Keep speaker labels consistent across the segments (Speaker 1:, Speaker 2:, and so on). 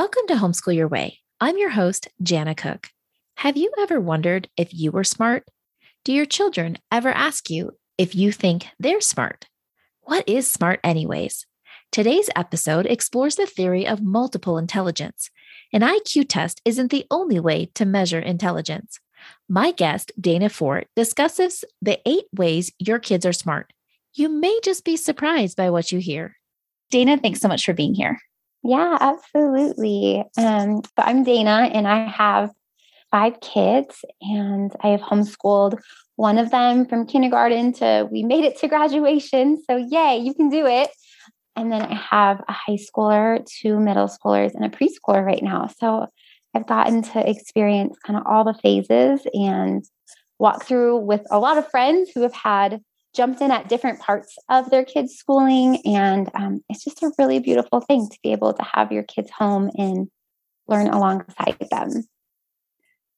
Speaker 1: Welcome to Homeschool Your Way. I'm your host, Jana Cook. Have you ever wondered if you were smart? Do your children ever ask you if you think they're smart? What is smart, anyways? Today's episode explores the theory of multiple intelligence. An IQ test isn't the only way to measure intelligence. My guest, Dana Fort, discusses the eight ways your kids are smart. You may just be surprised by what you hear. Dana, thanks so much for being here.
Speaker 2: Yeah, absolutely. Um, I'm Dana and I have five kids and I have homeschooled one of them from kindergarten to we made it to graduation. So yay, you can do it. And then I have a high schooler, two middle schoolers, and a preschooler right now. So I've gotten to experience kind of all the phases and walk through with a lot of friends who have had jumped in at different parts of their kids' schooling. And um, it's just a really beautiful thing to be able to have your kids home and learn alongside them.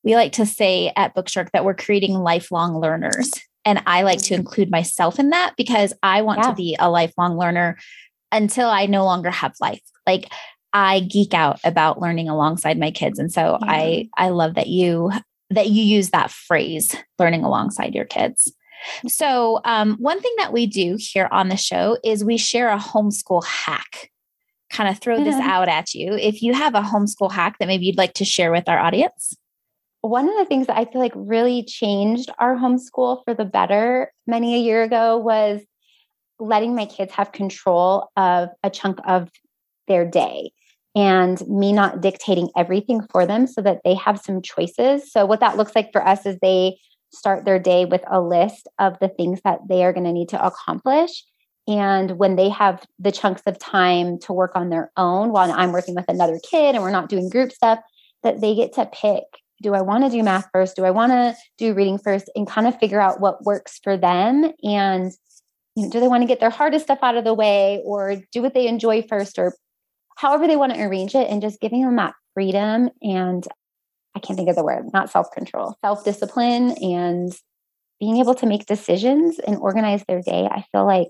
Speaker 1: We like to say at Bookshark that we're creating lifelong learners. And I like to include myself in that because I want yeah. to be a lifelong learner until I no longer have life. Like I geek out about learning alongside my kids. And so yeah. I I love that you that you use that phrase learning alongside your kids. So, um, one thing that we do here on the show is we share a homeschool hack. Kind of throw this out at you. If you have a homeschool hack that maybe you'd like to share with our audience.
Speaker 2: One of the things that I feel like really changed our homeschool for the better many a year ago was letting my kids have control of a chunk of their day and me not dictating everything for them so that they have some choices. So, what that looks like for us is they start their day with a list of the things that they are going to need to accomplish. And when they have the chunks of time to work on their own while I'm working with another kid and we're not doing group stuff, that they get to pick do I want to do math first? Do I want to do reading first? And kind of figure out what works for them. And you know, do they want to get their hardest stuff out of the way or do what they enjoy first or however they want to arrange it and just giving them that freedom and I can't think of the word, not self control, self discipline, and being able to make decisions and organize their day. I feel like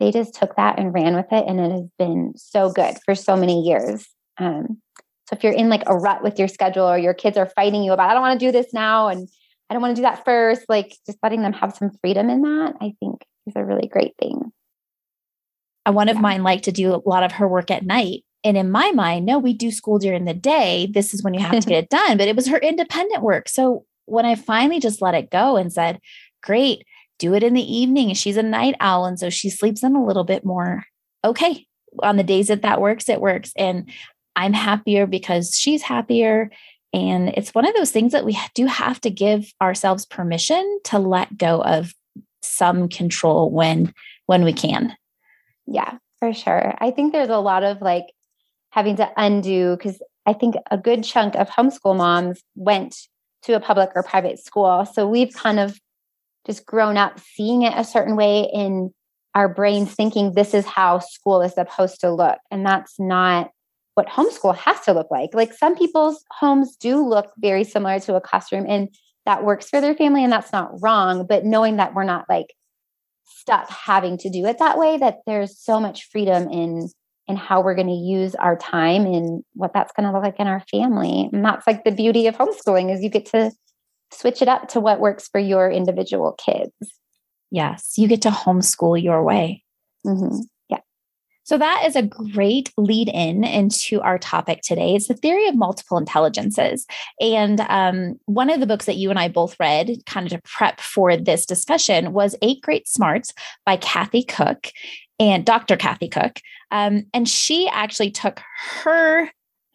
Speaker 2: they just took that and ran with it, and it has been so good for so many years. Um, so if you're in like a rut with your schedule or your kids are fighting you about, I don't want to do this now, and I don't want to do that first, like just letting them have some freedom in that, I think is a really great thing.
Speaker 1: one of yeah. mine like to do a lot of her work at night and in my mind, no, we do school during the day. This is when you have to get it done. But it was her independent work. So when I finally just let it go and said, great, do it in the evening. She's a night owl. And so she sleeps in a little bit more. Okay. On the days that that works, it works. And I'm happier because she's happier. And it's one of those things that we do have to give ourselves permission to let go of some control when when we can.
Speaker 2: Yeah, for sure. I think there's a lot of like having to undo because I think a good chunk of homeschool moms went to a public or private school. So we've kind of just grown up seeing it a certain way in our brains thinking this is how school is supposed to look. And that's not what homeschool has to look like. Like some people's homes do look very similar to a classroom and that works for their family and that's not wrong. But knowing that we're not like stuck having to do it that way, that there's so much freedom in and how we're going to use our time and what that's going to look like in our family. And that's like the beauty of homeschooling is you get to switch it up to what works for your individual kids.
Speaker 1: Yes, you get to homeschool your way.
Speaker 2: Mm-hmm. Yeah.
Speaker 1: So that is a great lead in into our topic today. It's the theory of multiple intelligences. And um, one of the books that you and I both read, kind of to prep for this discussion, was Eight Great Smarts by Kathy Koch and Dr. Kathy Koch. Um, and she actually took her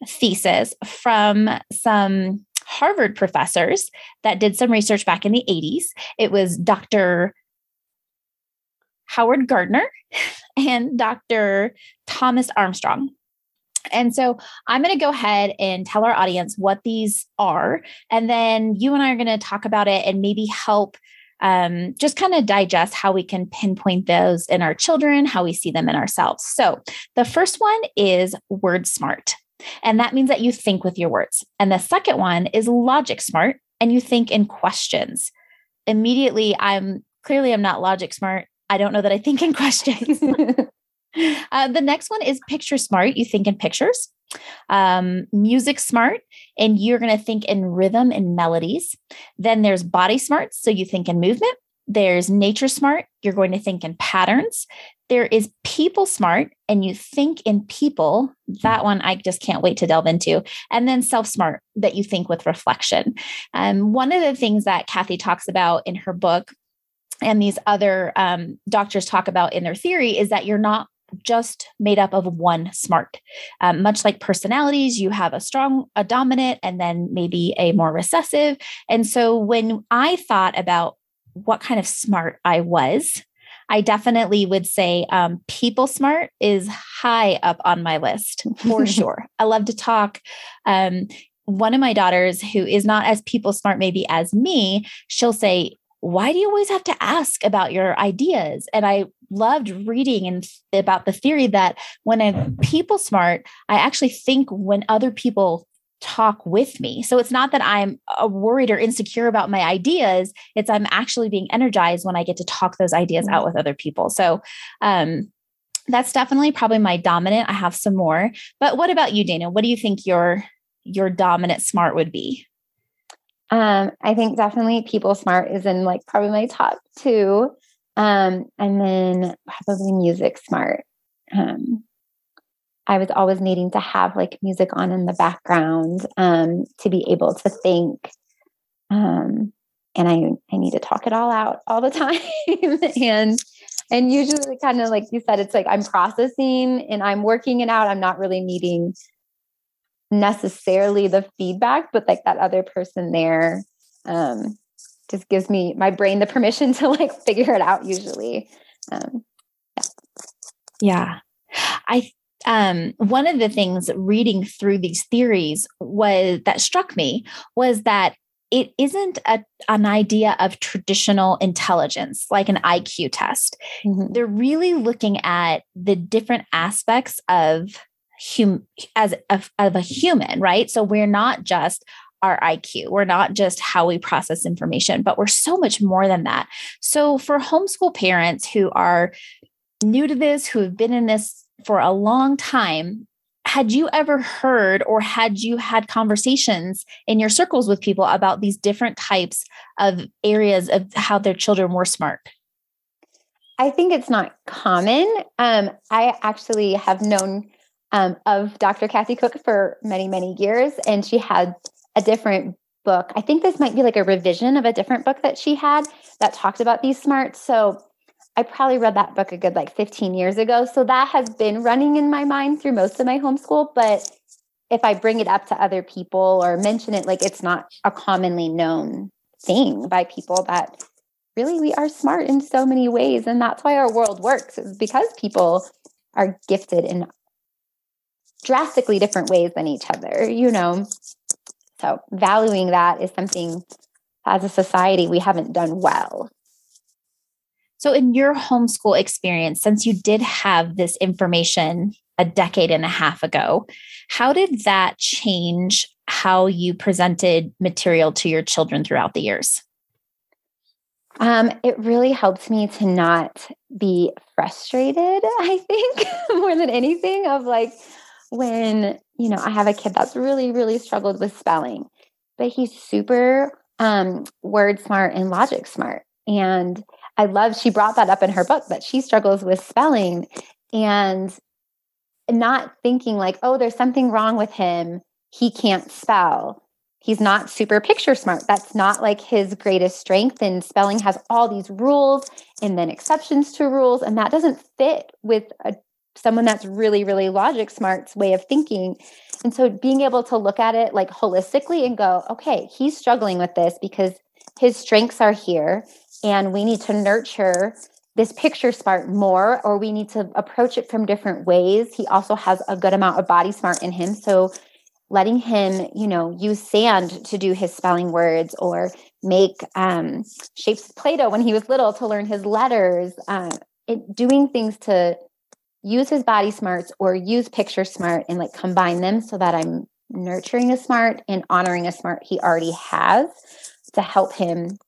Speaker 1: thesis from some Harvard professors that did some research back in the 80s. It was Dr. Howard Gardner and Dr. Thomas Armstrong. And so I'm going to go ahead and tell our audience what these are. And then you and I are going to talk about it and maybe help um, just kind of digest how we can pinpoint those in our children, how we see them in ourselves. So the first one is word smart. And that means that you think with your words. And the second one is logic smart and you think in questions. Immediately, I'm clearly I'm not logic smart. I don't know that I think in questions. uh, the next one is picture smart. You think in pictures. Um, music smart, and you're going to think in rhythm and melodies. Then there's body smart. So you think in movement. There's nature smart. You're going to think in patterns. There is people smart, and you think in people. That one I just can't wait to delve into. And then self smart, that you think with reflection. Um, one of the things that Kathy talks about in her book and these other um, doctors talk about in their theory is that you're not just made up of one smart. Um, much like personalities, you have a strong, a dominant, and then maybe a more recessive. And so when I thought about what kind of smart I was, I definitely would say um, people smart is high up on my list for sure. I love to talk. Um, one of my daughters, who is not as people smart maybe as me, she'll say, why do you always have to ask about your ideas? And I loved reading and about the theory that when I'm people smart, I actually think when other people talk with me. So it's not that I'm uh, worried or insecure about my ideas. It's I'm actually being energized when I get to talk those ideas out with other people. So um, that's definitely probably my dominant. I have some more. But what about you, Dana? What do you think your your dominant smart would be?
Speaker 2: Um, I think definitely people smart is in like probably my top two. Um, and then probably music smart. Um, I was always needing to have like music on in the background um, to be able to think. Um, and I I need to talk it all out all the time. and and usually kind of like you said, it's like I'm processing and I'm working it out. I'm not really needing necessarily the feedback, but like that other person there um, just gives me my brain the permission to like figure it out usually. Um,
Speaker 1: yeah. yeah. I um, one of the things reading through these theories was that struck me was that it isn't a, an idea of traditional intelligence like an IQ test. Mm-hmm. They're really looking at the different aspects of hum as of a human, right? So we're not just our IQ. We're not just how we process information, but we're so much more than that. So for homeschool parents who are new to this, who have been in this for a long time, had you ever heard or had you had conversations in your circles with people about these different types of areas of how their children were smart?
Speaker 2: I think it's not common. Um, I actually have known um, of Dr. Kathy Koch for many, many years. And she had a different book. I think this might be like a revision of a different book that she had that talked about these smarts. So I probably read that book a good like 15 years ago. So that has been running in my mind through most of my homeschool. But if I bring it up to other people or mention it, like it's not a commonly known thing by people that really we are smart in so many ways. And that's why our world works, is because people are gifted in drastically different ways than each other, you know. So, valuing that is something as a society we haven't done well.
Speaker 1: So, in your homeschool experience, since you did have this information a decade and a half ago, how did that change how you presented material to your children throughout the years?
Speaker 2: Um, it really helped me to not be frustrated, I think, more than anything, of like, when, you know, I have a kid that's really, really struggled with spelling, but he's super um, word smart and logic smart. And I love, she brought that up in her book that she struggles with spelling and not thinking like, oh, there's something wrong with him. He can't spell. He's not super picture smart. That's not like his greatest strength. And spelling has all these rules and then exceptions to rules. And that doesn't fit with a someone that's really really logic smart's way of thinking. And so being able to look at it like holistically and go okay he's struggling with this because his strengths are here and we need to nurture this picture smart more or we need to approach it from different ways. He also has a good amount of body smart in him. So letting him you know use sand to do his spelling words or make um, shapes of play-doh when he was little to learn his letters uh, it, doing things to use his body smarts or use picture smart and like combine them so that i'm nurturing a smart and honoring a smart he already has to help him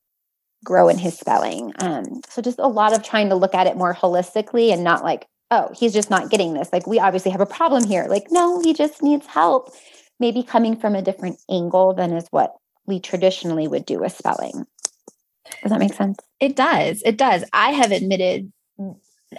Speaker 2: grow in his spelling. Um, so just a lot of trying to look at it more holistically and not like, oh, he's just not getting this. Like we obviously have a problem here. Like, no, he just needs help. Maybe coming from a different angle than is what we traditionally would do with spelling. Does that make sense?
Speaker 1: It does. It does. I have admitted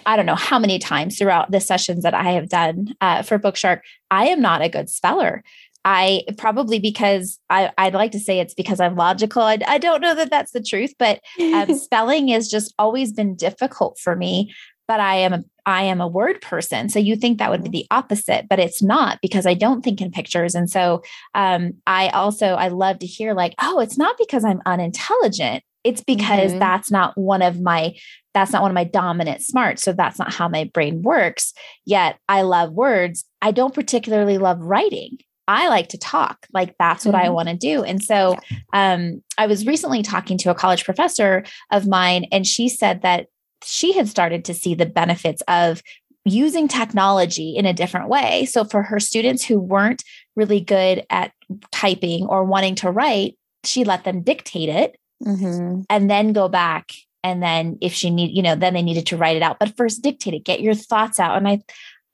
Speaker 1: I don't know how many times throughout the sessions that I have done uh, for Bookshark, I am not a good speller. I probably because I, I'd like to say it's because I'm logical. I, I don't know that that's the truth, but um, spelling has just always been difficult for me. But I am a I am a word person, so you think that would be the opposite, but it's not because I don't think in pictures. And so um, I also I love to hear like, oh, it's not because I'm unintelligent. It's because mm-hmm. that's not one of my that's not one of my dominant smarts. So that's not how my brain works. Yet I love words. I don't particularly love writing. I like to talk. Like that's what mm-hmm. I want to do. And so um, I was recently talking to a college professor of mine, and she said that she had started to see the benefits of using technology in a different way. So for her students who weren't really good at typing or wanting to write, she let them dictate it mm-hmm. and then go back and then if she need you know then they needed to write it out but first dictate it get your thoughts out and i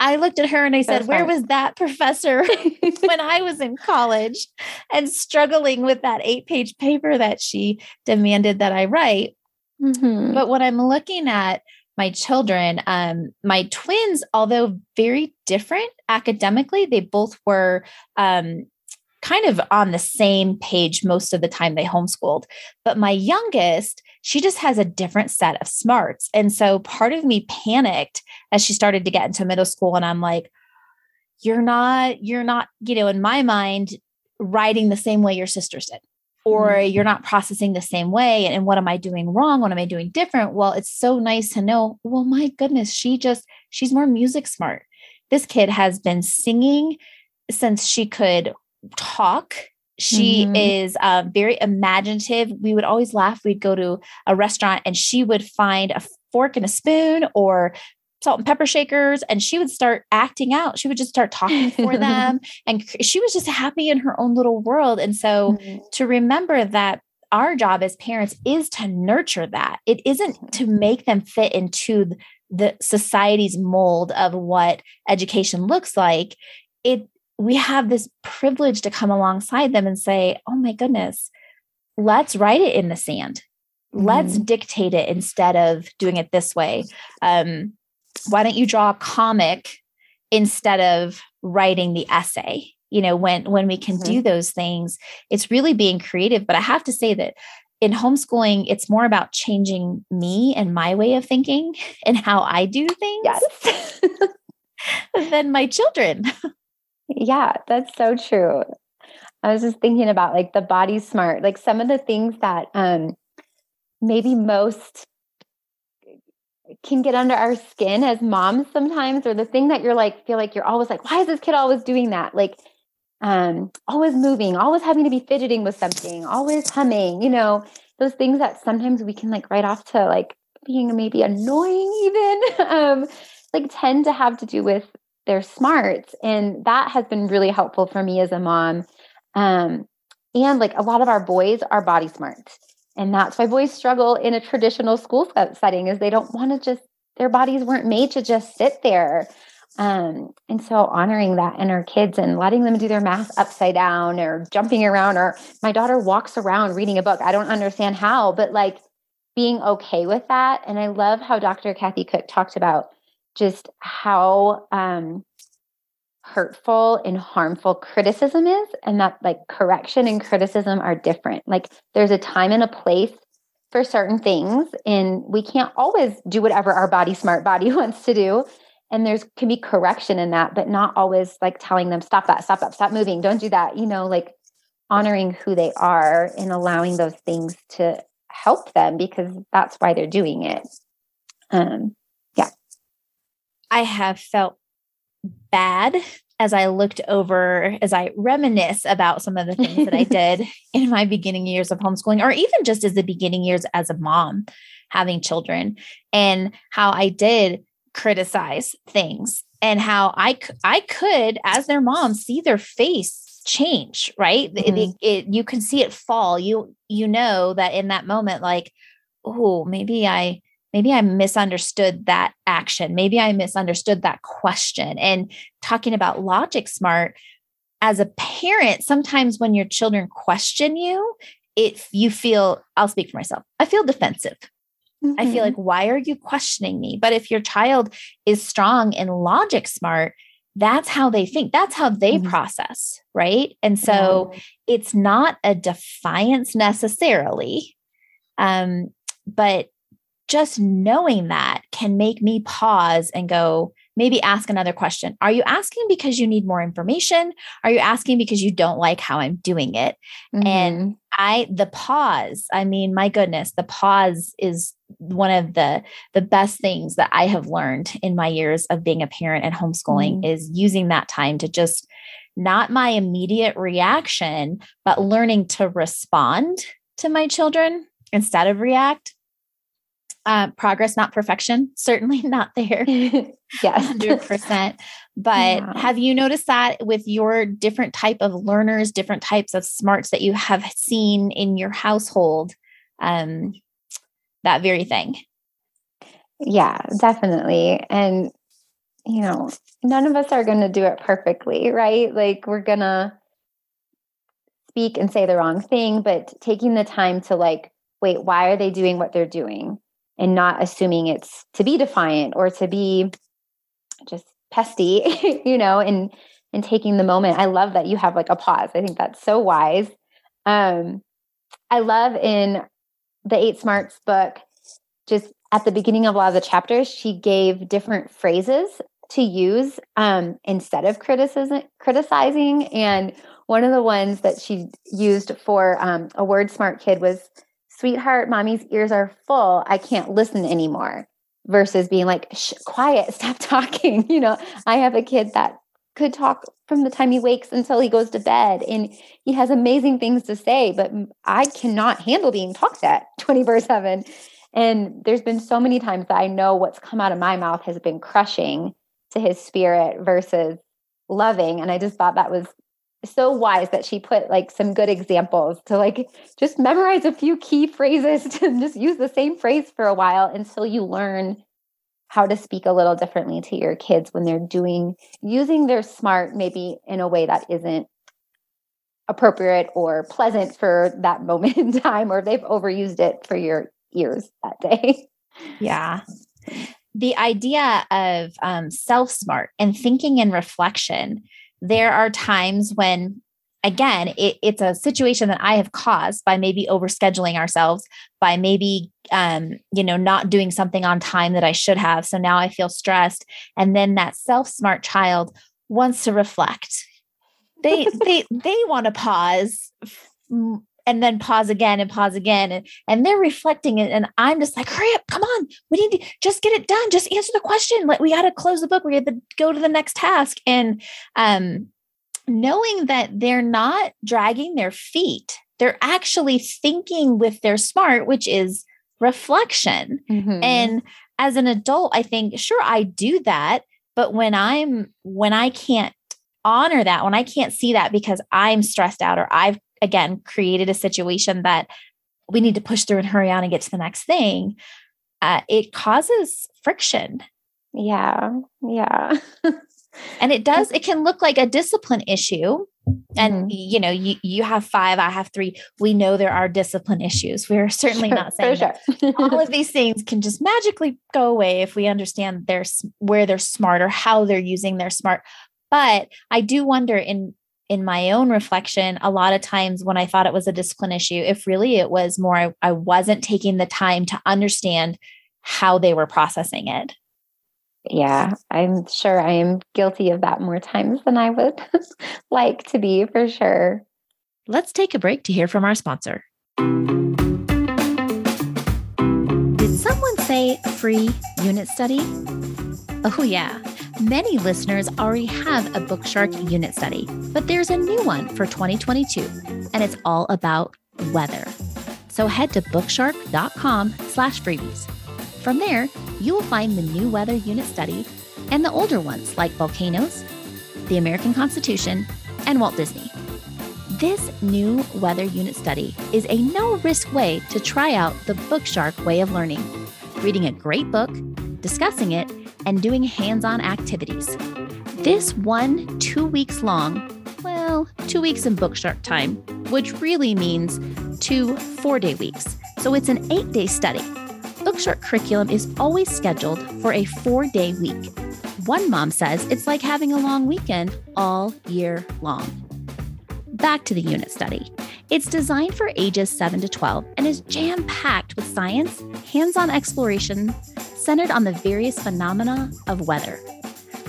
Speaker 1: I looked at her and I said, Where was that professor when I was in college and struggling with that eight page paper that she demanded that I write? Mm-hmm. But when I'm looking at my children, um, my twins, although very different academically, they both were um, kind of on the same page most of the time they homeschooled. But my youngest, she just has a different set of smarts. And so part of me panicked as she started to get into middle school. And I'm like, you're not, you're not, you know, in my mind, writing the same way your sisters did. Or mm-hmm. you're not processing the same way. And what am I doing wrong? What am I doing different? Well, it's so nice to know. Well, my goodness, she just, she's more music smart. This kid has been singing since she could talk she mm-hmm. is uh, very imaginative. We would always laugh. We'd go to a restaurant and she would find a fork and a spoon or salt and pepper shakers and she would start acting out. She would just start talking for them. And she was just happy in her own little world. And so mm-hmm. to remember that our job as parents is to nurture that. It isn't to make them fit into the society's mold of what education looks like. It we have this privilege to come alongside them and say, oh my goodness, let's write it in the sand. Let's dictate it instead of doing it this way. Um, why don't you draw a comic instead of writing the essay? You know, when when we can mm-hmm. do those things, it's really being creative. But I have to say that in homeschooling, it's more about changing me and my way of thinking and how I do things yes. than my children.
Speaker 2: Yeah, that's so true. I was just thinking about like the body smart, like some of the things that um maybe most can get under our skin as moms sometimes, or the thing that you're like, feel like you're always like, why is this kid always doing that? Like, um, always moving, always having to be fidgeting with something, always humming, you know, those things that sometimes we can like write off to like being maybe annoying, even, um, like tend to have to do with their smarts. And that has been really helpful for me as a mom. Um, and like a lot of our boys are body smart. And that's why boys struggle in a traditional school setting is they don't want to just their bodies weren't made to just sit there. Um, and so honoring that in our kids and letting them do their math upside down or jumping around, or my daughter walks around reading a book. I don't understand how, but like being okay with that. And I love how Dr. Kathy Koch talked about just how um, hurtful and harmful criticism is, and that like correction and criticism are different. Like there's a time and a place for certain things, and we can't always do whatever our body smart body wants to do. And there's can be correction in that, but not always like telling them, stop that, stop that, stop moving, don't do that. You know, like honoring who they are and allowing those things to help them because that's why they're doing it. Um.
Speaker 1: I have felt bad as I looked over, as I reminisce about some of the things that I did in my beginning years of homeschooling, or even just as the beginning years as a mom having children, and how I did criticize things and how I, I could, as their mom, see their face change, right? Mm-hmm. It, it, you can see it fall. You, you know that in that moment, like, oh, maybe I, maybe I misunderstood that action. Maybe I misunderstood that question. And talking about logic smart, as a parent, sometimes when your children question you, if you feel, I'll speak for myself, I feel defensive. Mm-hmm. I feel mm-hmm. like, why are you questioning me? But if your child is strong and logic smart, that's how they think. That's how they mm-hmm. process. Right. And so yeah. it's not a defiance necessarily. Um, but just knowing that can make me pause and go, maybe ask another question. Are you asking because you need more information? Are you asking because you don't like how I'm doing it? Mm-hmm. And I the pause, I mean, my goodness, the pause is one of the the best things that I have learned in my years of being a parent and homeschooling mm-hmm. is using that time to just not my immediate reaction, but learning to respond to my children instead of react uh, progress, not perfection. Certainly not there.
Speaker 2: yes.
Speaker 1: 100%. But yeah. have you noticed that with your different type of learners, different types of smarts that you have seen in your household? Um, that very thing.
Speaker 2: Yeah, definitely. And, you know, none of us are going to do it perfectly, right? Like we're going to speak and say the wrong thing, but taking the time to like, wait, why are they doing what they're doing? And not assuming it's to be defiant or to be just pesty, you know, and and taking the moment. I love that you have like a pause. I think that's so wise. Um I love in the Eight Smarts book just at the beginning of a lot of the chapters she gave different phrases to use um, instead of criticism criticizing and one of the ones that she used for um, a word smart kid was sweetheart, mommy's ears are full. I can't listen anymore. Versus being like, Shh, quiet, stop talking. You know, I have a kid that could talk from the time he wakes until he goes to bed and he has amazing things to say, but I cannot handle being talked at 24 7. And there's been so many times that I know what's come out of my mouth has been crushing to his spirit versus loving. And I just thought that was so wise that she put like some good examples to like just memorize a few key phrases to just use the same phrase for a while until you learn how to speak a little differently to your kids when they're doing using their smart maybe in a way that isn't appropriate or pleasant for that moment in time or if they've overused it for your ears that day.
Speaker 1: Yeah. The idea of um, self smart and thinking and reflection there are times when again it, it's a situation that i have caused by maybe overscheduling ourselves by maybe um, you know not doing something on time that i should have. So now i feel stressed. And then that self smart child wants to reflect. They they they want to pause and then pause again and pause again and, and they're reflecting it and i'm just like hurry up come on. We need to just get it done. Just answer the question. Like we got to close the book. We have to go to the next task. And um knowing that they're not dragging their feet they're actually thinking with their smart which is reflection. Mm-hmm. and as an adult i think sure i do that but when i'm when i can't honor that when i can't see that because i'm stressed out or i've again created a situation that we need to push through and hurry on and get to the next thing uh, it causes friction.
Speaker 2: Yeah yeah.
Speaker 1: And it does it can look like a discipline issue. And mm-hmm. you know you you have five i have three. We know there are discipline issues. We're certainly sure, not saying sure. all of these things can just magically go away if we understand their where they're smart or how they're using their smart. But i do wonder in in my own reflection, a lot of times when I thought it was a discipline issue, if really it was more, I, I wasn't taking the time to understand how they were processing it.
Speaker 2: Yeah, I'm sure I am guilty of that more times than I would like to be for sure.
Speaker 1: Let's take a break to hear from our sponsor. Did someone say free unit study? Oh, yeah. Many listeners already have a Bookshark unit study, but there's a new one for 2022, and it's all about weather. So head to bookshark.com slash freebies. From there, you will find the new weather unit study and the older ones like volcanoes, the American Constitution, and Walt Disney. This new weather unit study is a no risk way to try out the Bookshark way of learning, reading a great book, discussing it, and doing hands on activities. This one, two weeks long, well, two weeks in Bookshark time, which really means two four day weeks. So it's an eight day study. Bookshark curriculum is always scheduled for a four day week. One mom says it's like having a long weekend all year long. Back to the unit study. It's designed for ages 7 to 12 and is jam packed with science, hands on exploration, centered on the various phenomena of weather.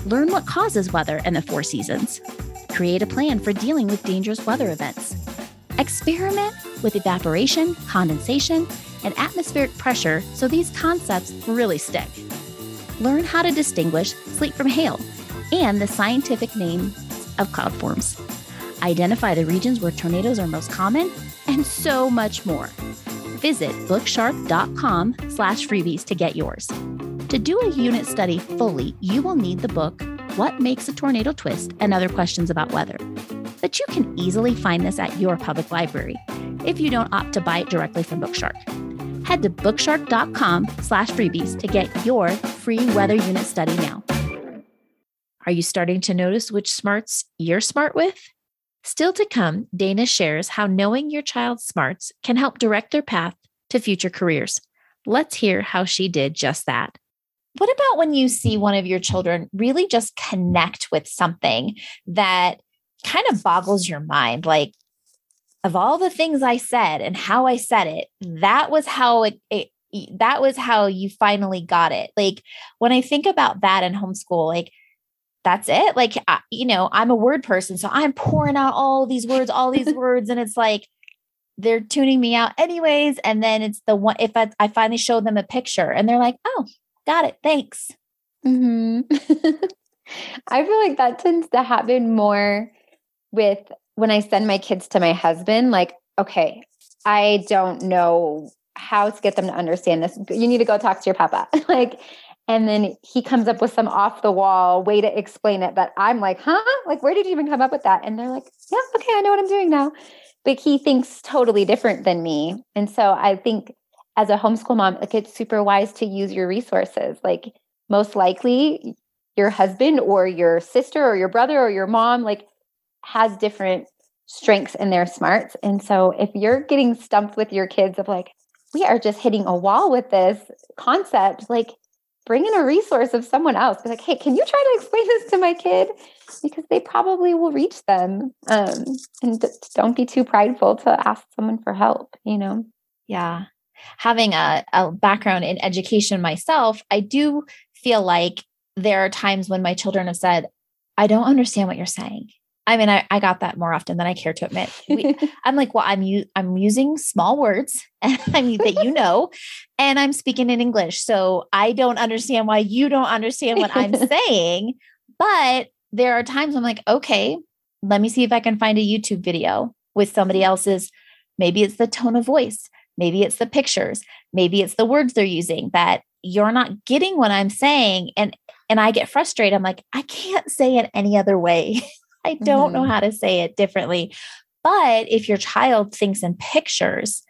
Speaker 1: Learn what causes weather in the four seasons. Create a plan for dealing with dangerous weather events. Experiment with evaporation, condensation, and atmospheric pressure so these concepts really stick. Learn how to distinguish sleet from hail and the scientific names of cloud forms. Identify the regions where tornadoes are most common, and so much more. Visit bookshark.com slash freebies to get yours. To do a unit study fully, you will need the book, What Makes a Tornado Twist and Other Questions About Weather. But you can easily find this at your public library if you don't opt to buy it directly from Bookshark. Head to bookshark.com slash freebies to get your free weather unit study now. Are you starting to notice which smarts you're smart with? Still to come, Dana shares how knowing your child's smarts can help direct their path to future careers. Let's hear how she did just that. What about when you see one of your children really just connect with something that kind of boggles your mind? Like, of all the things I said and how I said it, that was how it, it that was how you finally got it. Like when I think about that in homeschool, like that's it. Like, I, you know, I'm a word person. So I'm pouring out all these words, all these words. And it's like, they're tuning me out anyways. And then it's the one, if I, I finally show them a picture and they're like, oh, got it. Thanks.
Speaker 2: Mm-hmm. I feel like that tends to happen more with when I send my kids to my husband. Like, okay, I don't know how to get them to understand this. You need to go talk to your papa. like, and then he comes up with some off the wall way to explain it. But I'm like, huh? Like, where did you even come up with that? And they're like, yeah, okay, I know what I'm doing now. But he thinks totally different than me. And so I think as a homeschool mom, like it's super wise to use your resources. Like most likely your husband or your sister or your brother or your mom like has different strengths and their smarts. And so if you're getting stumped with your kids of like, we are just hitting a wall with this concept, like bring in a resource of someone else. Be like, hey, can you try to explain this to my kid? Because they probably will reach them. Um, and don't be too prideful to ask someone for help, you know?
Speaker 1: Yeah. Having a, a background in education myself, I do feel like there are times when my children have said, I don't understand what you're saying. I mean, I, I got that more often than I care to admit. We, I'm like, well, I'm u- I'm using small words and I mean that you know, and I'm speaking in English, so I don't understand why you don't understand what I'm saying. But there are times I'm like, okay, let me see if I can find a YouTube video with somebody mm-hmm. else's. Maybe it's the tone of voice, maybe it's the pictures, maybe it's the words they're using that you're not getting what I'm saying, and and I get frustrated. I'm like, I can't say it any other way. I don't mm-hmm. know how to say it differently. But if your child thinks in pictures,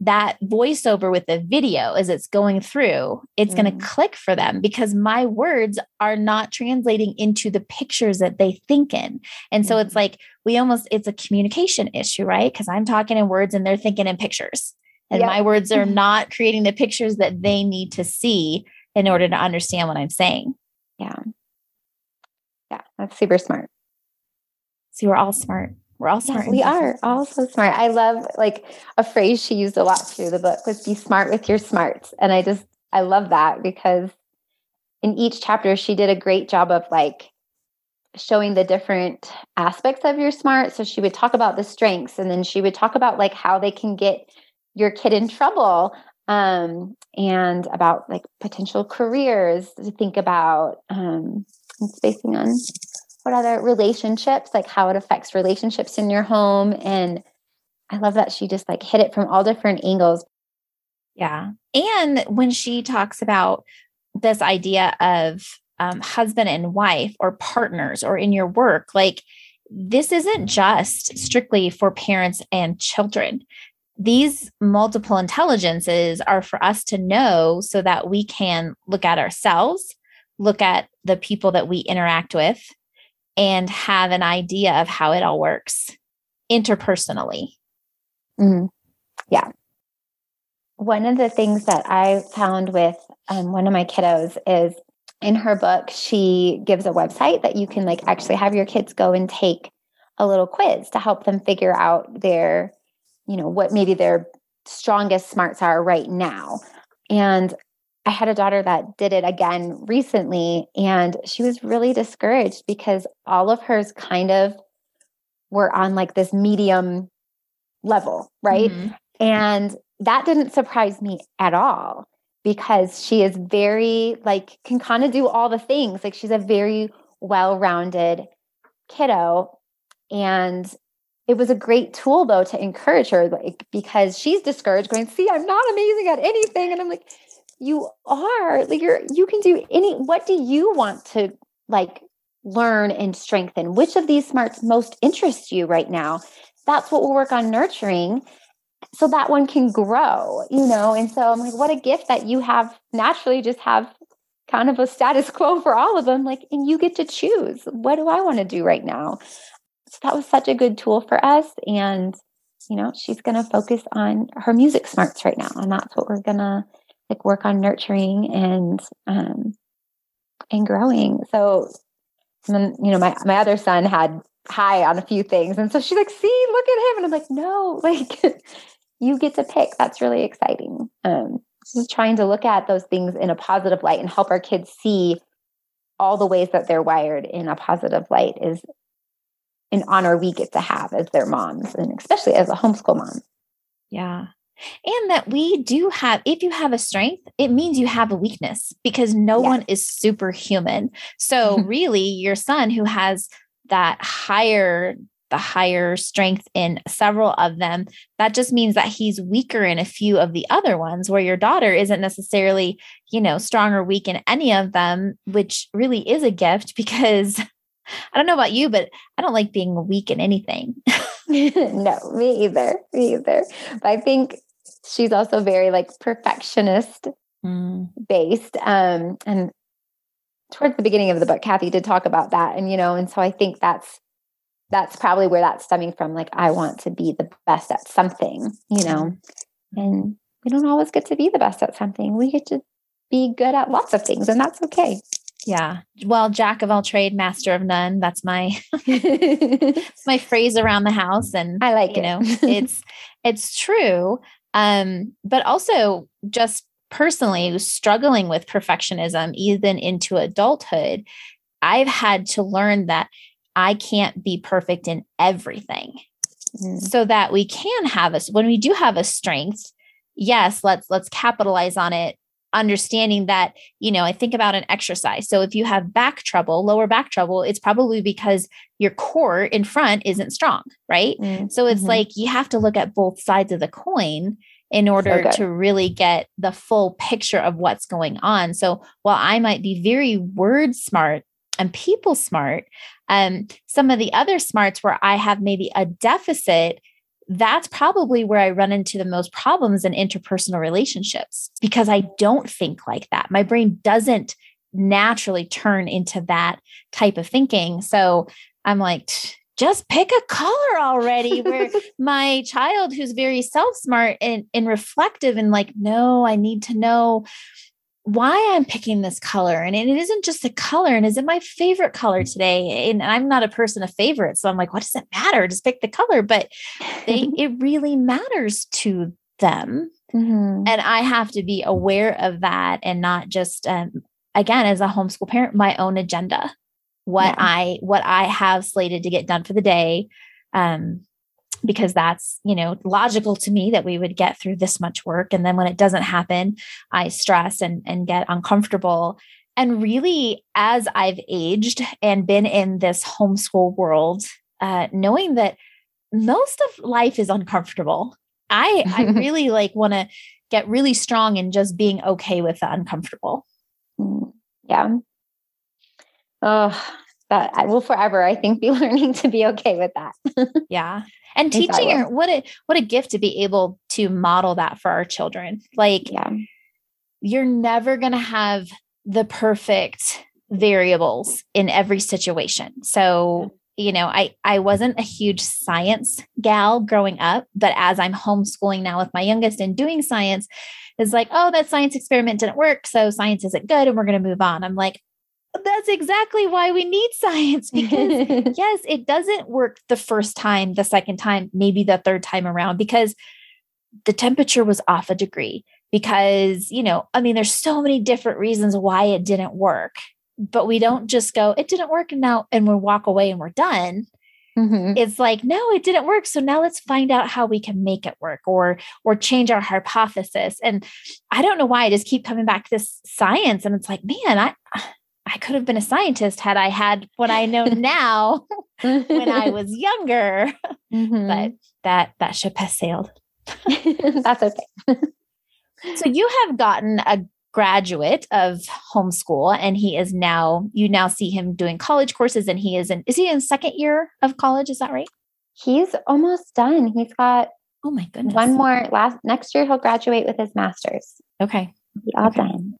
Speaker 1: that voiceover with the video as it's going through, it's mm. going to click for them because my words are not translating into the pictures that they think in. And mm. so it's mm-hmm. like we almost, it's a communication issue, right? Because I'm talking in words and they're thinking in pictures. And yep. my words are not creating the pictures that they need to see in order to understand what I'm saying.
Speaker 2: Yeah. Yeah, that's super smart.
Speaker 1: See, we're all smart. We're all smart.
Speaker 2: Yes, we are all so smart. I love like a phrase she used a lot through the book was be smart with your smarts. And I just, I love that because in each chapter, she did a great job of like showing the different aspects of your smart. So she would talk about the strengths and then she would talk about like how they can get your kid in trouble. um, and about like potential careers to think about um, and spacing on what other relationships, like how it affects relationships in your home. And I love that she just like hit it from all different angles.
Speaker 1: Yeah. And when she talks about this idea of um, husband and wife or partners or in your work, like this isn't just strictly for parents and children. These multiple intelligences are for us to know so that we can look at ourselves, look at the people that we interact with, and have an idea of how it all works interpersonally.
Speaker 2: Mm-hmm. Yeah. One of the things that I found with um, one of my kiddos is in her book, she gives a website that you can like actually have your kids go and take a little quiz to help them figure out their, you know, what maybe their strongest smarts are right now. And I had a daughter that did it again recently, and she was really discouraged because all of hers kind of were on like this medium level, right? Mm-hmm. And that didn't surprise me at all because she is very like can kind of do all the things like she's a very well-rounded kiddo and it was a great tool though to encourage her like because she's discouraged going see i'm not amazing at anything and i'm like you are like you're you can do any what do you want to like learn and strengthen which of these smarts most interest you right now that's what we'll work on nurturing so that one can grow, you know? And so I'm like, what a gift that you have naturally just have kind of a status quo for all of them. Like, and you get to choose what do I want to do right now? So that was such a good tool for us. And, you know, she's going to focus on her music smarts right now. And that's what we're going to like work on nurturing and, um, and growing. So, you know, my, my other son had high on a few things. And so she's like, see, look at him. And I'm like, no, like you get to pick. That's really exciting. Um, just trying to look at those things in a positive light and help our kids see all the ways that they're wired in a positive light is an honor we get to have as their moms and especially as a homeschool mom.
Speaker 1: Yeah. And that we do have, if you have a strength, it means you have a weakness because no yes. one is superhuman. So, really, your son who has that higher the higher strength in several of them that just means that he's weaker in a few of the other ones where your daughter isn't necessarily you know strong or weak in any of them which really is a gift because i don't know about you but i don't like being weak in anything
Speaker 2: no me either me either but i think she's also very like perfectionist mm. based um and towards the beginning of the book, Kathy did talk about that. And, you know, and so I think that's that's probably where that's stemming from. Like, I want to be the best at something, you know, mm-hmm. and we don't always get to be the best at something. We get to be good at lots of things, and that's okay.
Speaker 1: Yeah. Well, jack of all trade, master of none. That's my my phrase around the house. And
Speaker 2: I like
Speaker 1: you
Speaker 2: it.
Speaker 1: know, it's it's true. Um, but also just personally struggling with perfectionism even into adulthood, I've had to learn that I can't be perfect in everything. Mm. So that we can have us when we do have a strength, yes, let's let's capitalize on it understanding that you know i think about an exercise so if you have back trouble lower back trouble it's probably because your core in front isn't strong right mm-hmm. so it's mm-hmm. like you have to look at both sides of the coin in order so to really get the full picture of what's going on. So while I might be very word smart and people smart, um, some of the other smarts where I have maybe a deficit, that's probably where I run into the most problems in interpersonal relationships because I don't think like that. My brain doesn't naturally turn into that type of thinking. So I'm like, just pick a color already where my child who's very self-smart and, and reflective and like no i need to know why i'm picking this color and it isn't just a color and is it my favorite color today and i'm not a person of favorites so i'm like what does it matter just pick the color but they it really matters to them mm-hmm. and i have to be aware of that and not just um, again as a homeschool parent my own agenda what yeah. I what I have slated to get done for the day. Um, because that's you know logical to me that we would get through this much work and then when it doesn't happen i stress and and get uncomfortable and really as i've aged and been in this homeschool world uh, knowing that most of life is uncomfortable i i really like want to get really strong in just being okay with the uncomfortable
Speaker 2: mm, yeah oh that I will forever, I think, be learning to be okay with that.
Speaker 1: yeah. And teaching her what a what a gift to be able to model that for our children. Like yeah. you're never gonna have the perfect variables in every situation. So you know i i wasn't a huge science gal growing up but as i'm homeschooling now with my youngest and doing science is like oh that science experiment didn't work so science isn't good and we're going to move on i'm like that's exactly why we need science because yes, it doesn't work the first time, the second time, maybe the third time around because the temperature was off a degree. Because, you know, I mean, there's so many different reasons why it didn't work, but we don't just go, it didn't work and now, and we walk away and we're done. Mm-hmm. It's like, no, it didn't work. So now let's find out how we can make it work or or change our hypothesis. And I don't know why I just keep coming back to this science. And it's like, man, I I could have been a scientist had I had what I know now when I was younger. Mm-hmm. But that that ship has sailed.
Speaker 2: That's okay.
Speaker 1: so you have gotten a graduate of homeschool and he is now you now see him doing college courses and he is in is he in second year of college is that right
Speaker 2: he's almost done he's got
Speaker 1: oh my goodness
Speaker 2: one more last next year he'll graduate with his master's
Speaker 1: okay
Speaker 2: all okay. done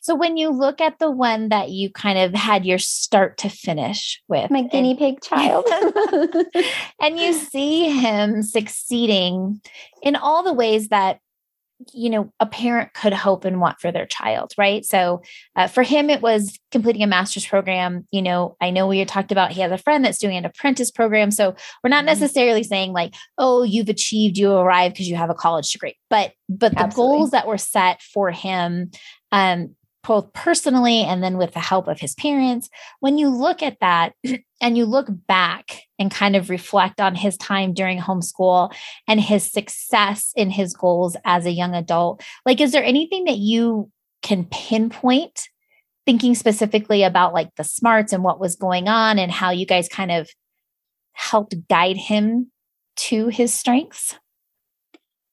Speaker 1: so when you look at the one that you kind of had your start to finish with,
Speaker 2: my guinea and, pig child,
Speaker 1: and you see him succeeding in all the ways that you know a parent could hope and want for their child right so uh, for him it was completing a master's program you know i know we had talked about he has a friend that's doing an apprentice program so we're not mm-hmm. necessarily saying like oh you've achieved you arrived because you have a college degree but but the Absolutely. goals that were set for him um, both personally and then with the help of his parents. When you look at that and you look back and kind of reflect on his time during homeschool and his success in his goals as a young adult, like, is there anything that you can pinpoint? Thinking specifically about like the smarts and what was going on and how you guys kind of helped guide him to his strengths?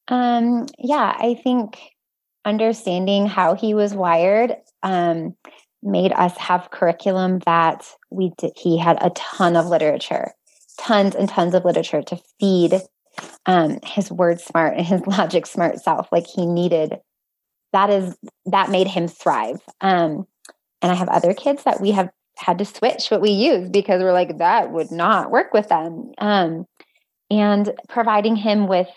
Speaker 2: Um, yeah, I think understanding how he was wired um, made us have curriculum that we did, he had a ton of literature tons and tons of literature to feed um, his word smart and his logic smart self. Like he needed that is that made him thrive. Um, and i have other kids that we have had to switch what we use because we're like that would not work with them. Um, and providing him with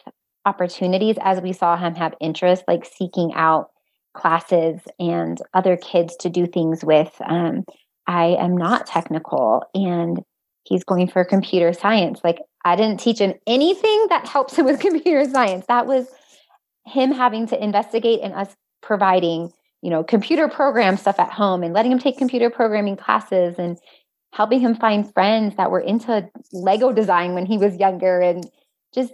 Speaker 2: opportunities as we saw him have interest, like seeking out classes and other kids to do things with. Um, I am not technical and he's going for computer science. Like, I didn't teach him anything that helps him with computer science. That was him having to investigate and us providing, you know, computer program stuff at home and letting him take computer programming classes and helping him find friends that were into Lego design when he was younger and just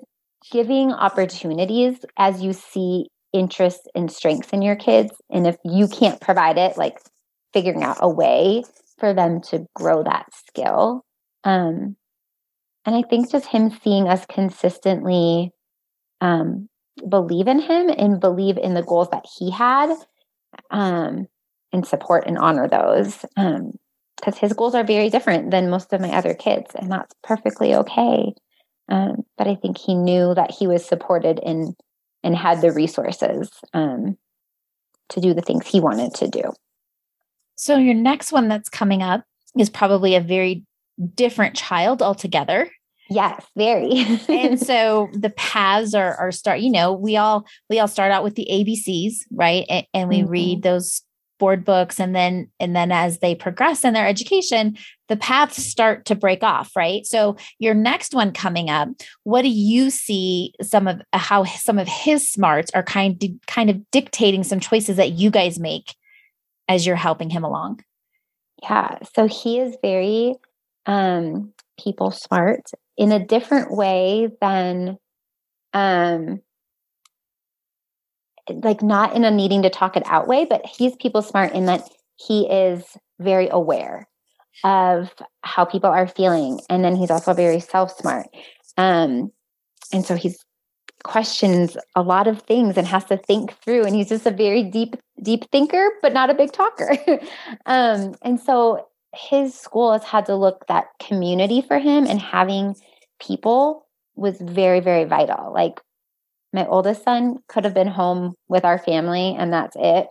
Speaker 2: giving opportunities as you see interests and strengths in your kids. And if you can't provide it, like figuring out a way for them to grow that skill. Um, and I think just him seeing us consistently um, believe in him and believe in the goals that he had um, and support and honor those. because um, his goals are very different than most of my other kids, and that's perfectly okay. Um, but I think he knew that he was supported and and had the resources um, to do the things he wanted to do.
Speaker 1: So your next one that's coming up is probably a very different child altogether.
Speaker 2: Yes, very.
Speaker 1: and so the paths are are start, you know, we all we all start out with the ABCs, right? And, and we mm-hmm. read those board books and then and then as they progress in their education the paths start to break off right? So your next one coming up what do you see some of how some of his smarts are kind of kind of dictating some choices that you guys make as you're helping him along?
Speaker 2: Yeah so he is very um people smart in a different way than um like not in a needing to talk it out way, but he's people smart in that he is very aware of how people are feeling. And then he's also very self smart. Um, and so he's questions a lot of things and has to think through. And he's just a very deep, deep thinker, but not a big talker. um, and so his school has had to look that community for him and having people was very, very vital. Like my oldest son could have been home with our family and that's it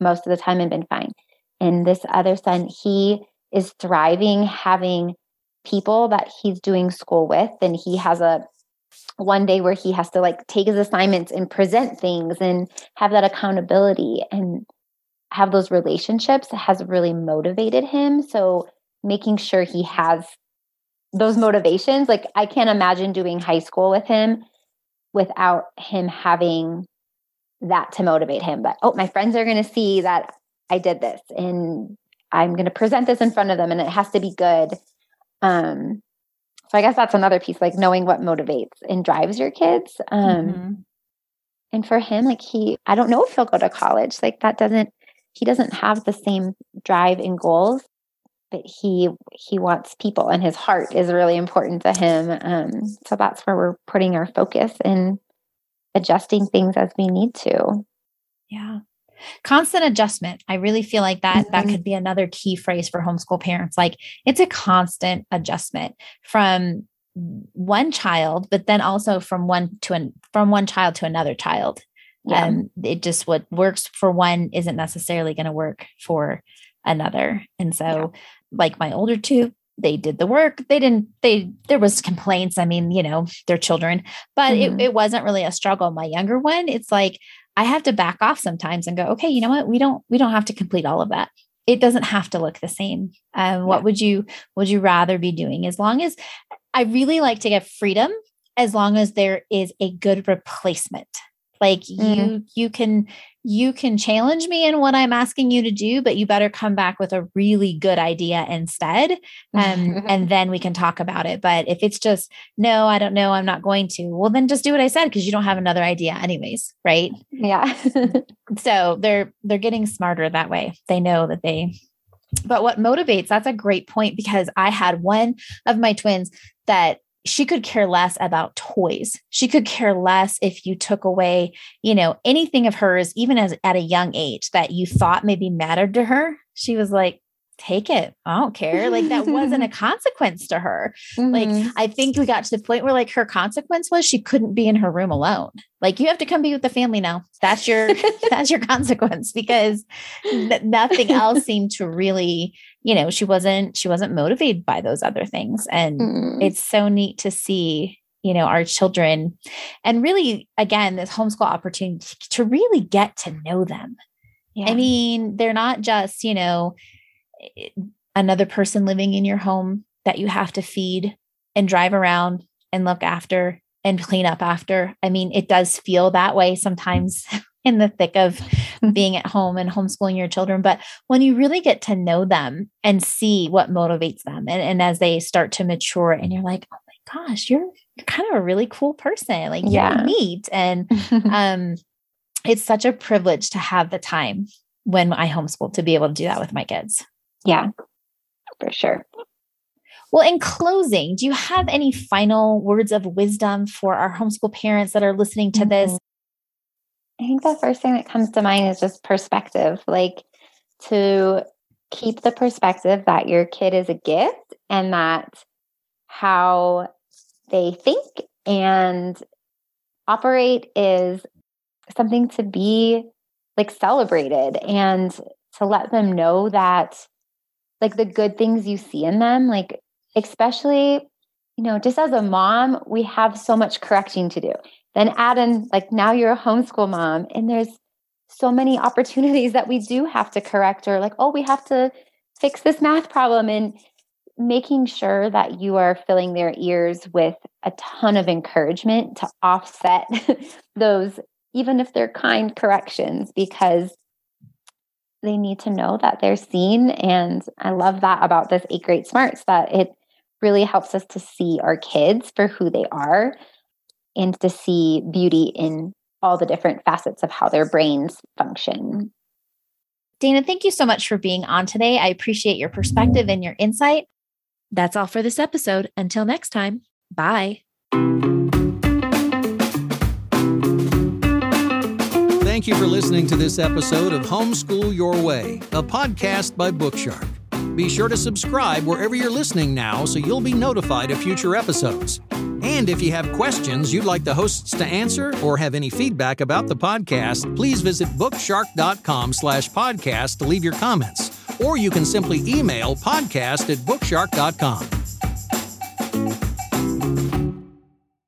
Speaker 2: most of the time and been fine. And this other son, he is thriving having people that he's doing school with. And he has a one day where he has to like take his assignments and present things and have that accountability and have those relationships has really motivated him. So making sure he has those motivations like i can't imagine doing high school with him without him having that to motivate him but oh my friends are going to see that i did this. And i'm going to present this in front of them and it has to be good. Um so i guess that's another piece like knowing what motivates and drives your kids um mm-hmm. and for him like he i don't know if he'll go to college like that doesn't he doesn't have the same drive and goals but he he wants people and his heart is really important to him um, so that's where we're putting our focus and adjusting things as we need to.
Speaker 1: Yeah constant adjustment. I really feel like that mm-hmm. that could be another key phrase for homeschool parents. Like it's a constant adjustment from one child but then also from one to an from one child to another child. Yeah. um it just what works for one isn't necessarily going to work for another. And so yeah. like my older two they did the work. They didn't they there was complaints. I mean you know they're children but mm-hmm. it, it wasn't really a struggle. My younger one it's like i have to back off sometimes and go okay you know what? We don't we don't have to complete all of that. It doesn't have to look the same. Um, what would you would you rather be doing? As long as i really like to get freedom as long as there is a good replacement like mm. you you can you can challenge me in what i'm asking you to do but you better come back with a really good idea instead um, and then we can talk about it. But if it's just no i don't know i'm not going to well then just do what i said because you don't have another idea anyways right?
Speaker 2: Yeah.
Speaker 1: So they're they're getting smarter that way. They know that they but what motivates that's a great point because i had one of my twins that she could care less about toys. She could care less if you took away, you know, anything of hers, even as at a young age that you thought maybe mattered to her. She was like, take it. I don't care. Like that wasn't a consequence to her. Mm-hmm. Like I think we got to the point where like her consequence was she couldn't be in her room alone. Like you have to come be with the family now. That's your that's your consequence because n- nothing else seemed to really, you know, she wasn't she wasn't motivated by those other things and mm-hmm. it's so neat to see you know our children and really again this homeschool opportunity to really get to know them yeah. i mean they're not just you know another person living in your home that you have to feed and drive around and look after and clean up after. I mean, it does feel that way sometimes in the thick of being at home and homeschooling your children. But when you really get to know them and see what motivates them, and, and as they start to mature, and you're like, oh my gosh, you're, you're kind of a really cool person. Like, yeah. neat. And um, it's such a privilege to have the time when I homeschool to be able to do that with my kids.
Speaker 2: Yeah, for sure.
Speaker 1: Well, in closing, do you have any final words of wisdom for our homeschool parents that are listening to this?
Speaker 2: I think the first thing that comes to mind is just perspective, like to keep the perspective that your kid is a gift and that how they think and operate is something to be like celebrated and to let them know that like the good things you see in them like especially you know just as a mom we have so much correcting to do then add in like now you're a homeschool mom and there's so many opportunities that we do have to correct or like oh we have to fix this math problem and making sure that you are filling their ears with a ton of encouragement to offset those even if they're kind corrections because they need to know that they're seen. And I love that about this eight great smarts that it really helps us to see our kids for who they are and to see beauty in all the different facets of how their brains function.
Speaker 1: Dana, thank you so much for being on today. I appreciate your perspective and your insight. That's all for this episode. Until next time, bye.
Speaker 3: Thank you for listening to this episode of Homeschool Your Way, a podcast by Bookshark. Be sure to subscribe wherever you're listening now so you'll be notified of future episodes. And if you have questions you'd like the hosts to answer or have any feedback about the podcast, please visit bookshark.com slash podcast to leave your comments. Or you can simply email podcast at bookshark.com.